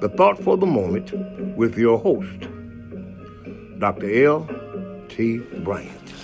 the thought for the moment with your host, Dr. L.T. Bryant.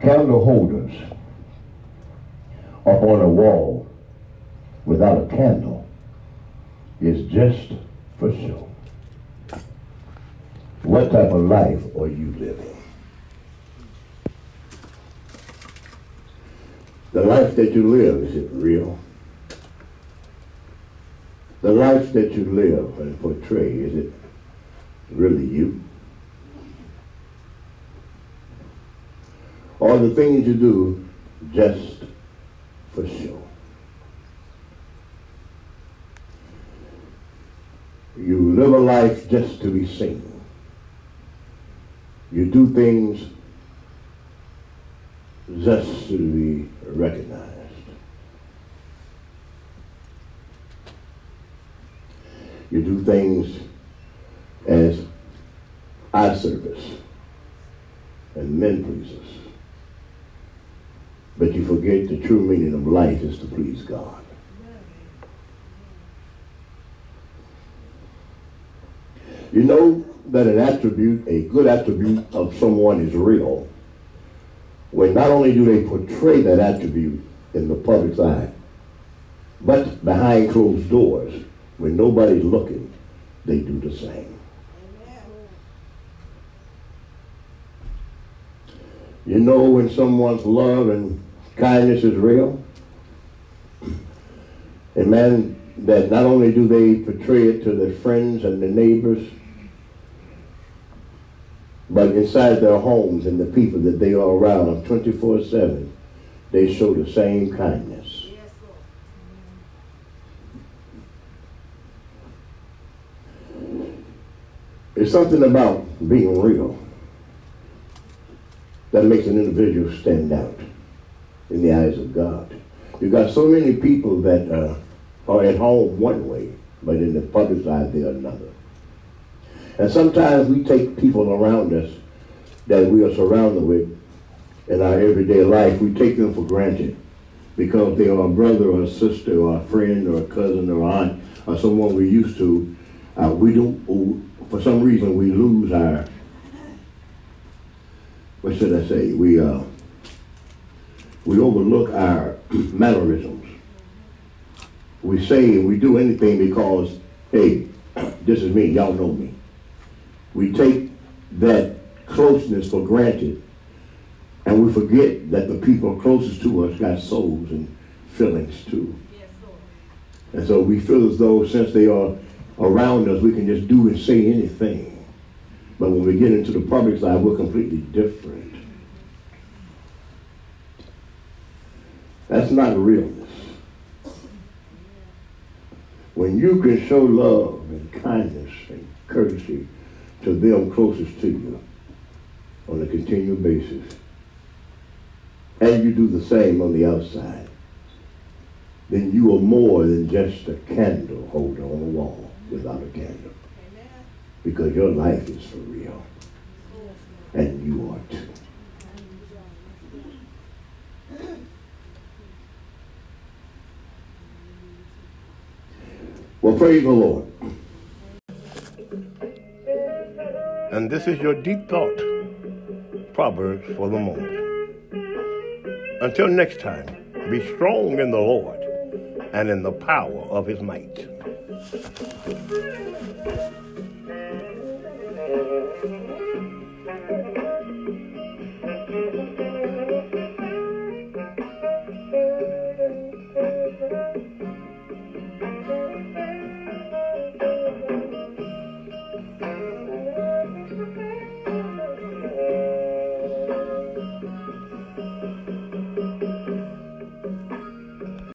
Candle holders up on a wall without a candle is just for show. What type of life are you living? The life that you live, is it real? The life that you live and portray, is it really you? Or the things you do just for show? You live a life just to be seen. You do things just to be recognized. You do things as eye service and men pleasers. But you forget the true meaning of life is to please God. You know that an attribute, a good attribute of someone is real when not only do they portray that attribute in the public's eye, but behind closed doors, when nobody's looking, they do the same. You know when someone's love and kindness is real? A man that not only do they portray it to their friends and their neighbors, but inside their homes and the people that they are around 24 7, they show the same kindness. There's something about being real that makes an individual stand out in the eyes of God. You've got so many people that uh, are at home one way, but in the public eye they're another. And sometimes we take people around us that we are surrounded with in our everyday life, we take them for granted because they are a brother or a sister or a friend or a cousin or aunt or someone we're used to. Uh, we don't, for some reason, we lose our, what should I say? We, uh, we overlook our mannerisms. We say and we do anything because, hey, this is me, y'all know me. We take that closeness for granted and we forget that the people closest to us got souls and feelings too. Yes, and so we feel as though since they are around us, we can just do and say anything. But when we get into the public side, we're completely different. That's not realness. When you can show love and kindness and courtesy to them closest to you on a continual basis, and you do the same on the outside, then you are more than just a candle holder on a wall without a candle. Because your life is for real. And you are too. Well, praise the Lord. And this is your deep thought, Proverbs for the moment. Until next time, be strong in the Lord and in the power of his might. Thank you.